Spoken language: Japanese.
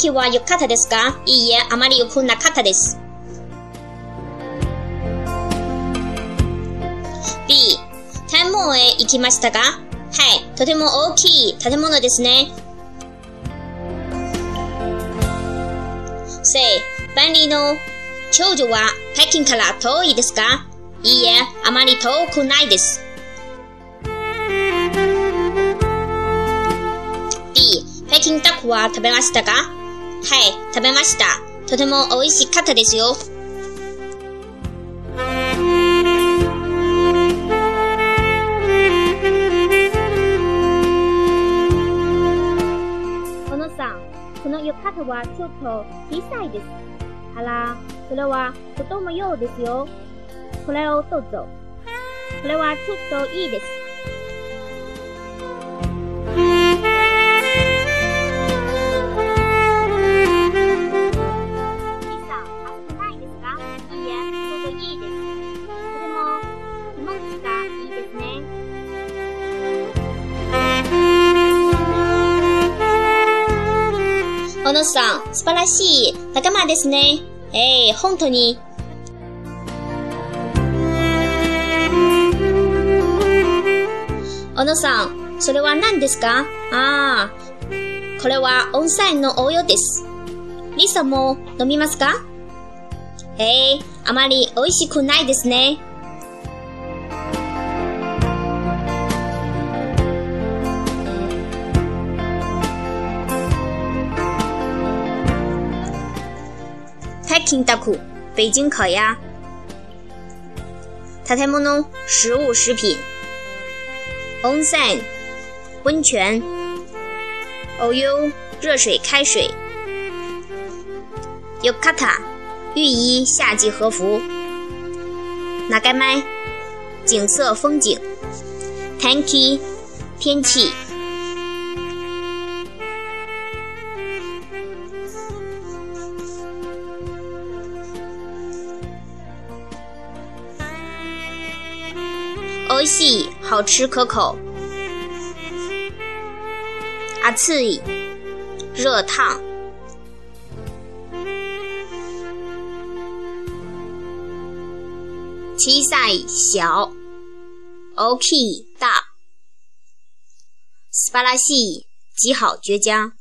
気は良かったですか？いいえ、あまり良くなかったです。B、天文へ行きましたか？はい、とても大きい建物ですね。C、万里の長女は北京から遠いですか？いいえ、あまり遠くないです。D、北京ダックは食べましたか？はい、食べました。とても美味しかったですよ。小野さん、この浴衣はちょっと小さいです。あら、それは子供用ですよ。これをどうぞ。これはちょっといいです。ですね。小野さん、素晴らしい仲間ですね。ええ本当に。小野さん、それは何ですか？ああ、これは温泉のお湯です。リサも飲みますか？ええあまり美味しくないですね。北京大库，北京烤鸭。建物、食物、食品。温泉、温泉。お湯、热水、开水。浴衣、浴衣、夏季和服。長麦、景色、风景。天気、天气。美味しい、好吃可口。熱い、热烫。小さい、小。大きい、大。素晴らしい、极好，绝佳。